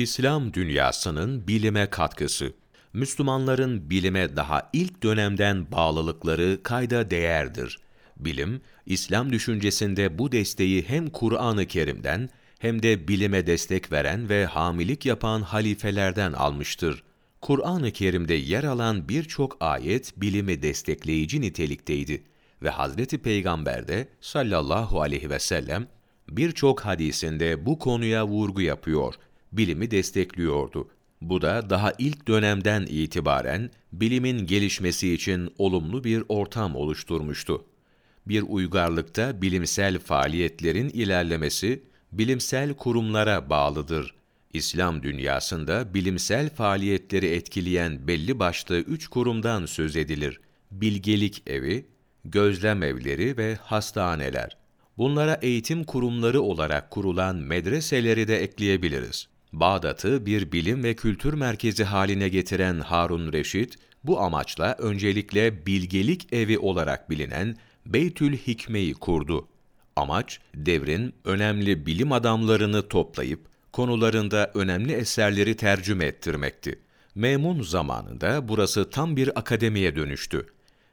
İslam dünyasının bilime katkısı. Müslümanların bilime daha ilk dönemden bağlılıkları kayda değerdir. Bilim, İslam düşüncesinde bu desteği hem Kur'an-ı Kerim'den hem de bilime destek veren ve hamilik yapan halifelerden almıştır. Kur'an-ı Kerim'de yer alan birçok ayet bilimi destekleyici nitelikteydi ve Hazreti Peygamber de sallallahu aleyhi ve sellem birçok hadisinde bu konuya vurgu yapıyor, bilimi destekliyordu. Bu da daha ilk dönemden itibaren bilimin gelişmesi için olumlu bir ortam oluşturmuştu. Bir uygarlıkta bilimsel faaliyetlerin ilerlemesi bilimsel kurumlara bağlıdır. İslam dünyasında bilimsel faaliyetleri etkileyen belli başlı üç kurumdan söz edilir. Bilgelik evi, gözlem evleri ve hastaneler. Bunlara eğitim kurumları olarak kurulan medreseleri de ekleyebiliriz. Bağdat'ı bir bilim ve kültür merkezi haline getiren Harun Reşit, bu amaçla öncelikle bilgelik evi olarak bilinen Beytül Hikme'yi kurdu. Amaç, devrin önemli bilim adamlarını toplayıp, konularında önemli eserleri tercüme ettirmekti. Memun zamanında burası tam bir akademiye dönüştü.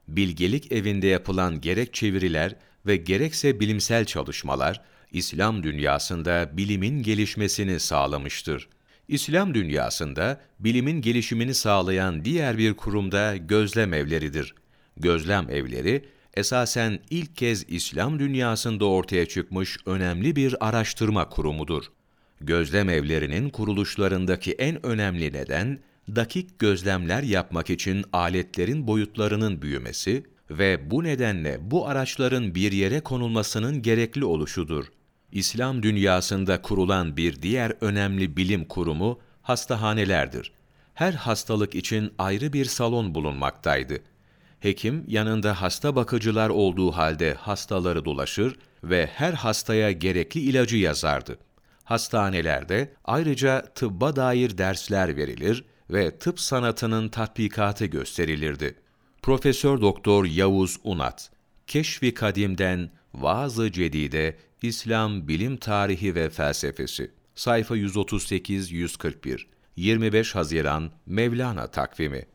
Bilgelik evinde yapılan gerek çeviriler ve gerekse bilimsel çalışmalar, İslam dünyasında bilimin gelişmesini sağlamıştır. İslam dünyasında bilimin gelişimini sağlayan diğer bir kurumda gözlem evleridir. Gözlem evleri, esasen ilk kez İslam dünyasında ortaya çıkmış önemli bir araştırma kurumudur. Gözlem evlerinin kuruluşlarındaki en önemli neden, dakik gözlemler yapmak için aletlerin boyutlarının büyümesi ve bu nedenle bu araçların bir yere konulmasının gerekli oluşudur. İslam dünyasında kurulan bir diğer önemli bilim kurumu hastahanelerdir. Her hastalık için ayrı bir salon bulunmaktaydı. Hekim yanında hasta bakıcılar olduğu halde hastaları dolaşır ve her hastaya gerekli ilacı yazardı. Hastanelerde ayrıca tıbba dair dersler verilir ve tıp sanatının tatbikatı gösterilirdi. Profesör Doktor Yavuz Unat, Keşfi Kadim'den Vaaz-ı Cedide, İslam Bilim Tarihi ve Felsefesi, sayfa 138-141, 25 Haziran Mevlana takvimi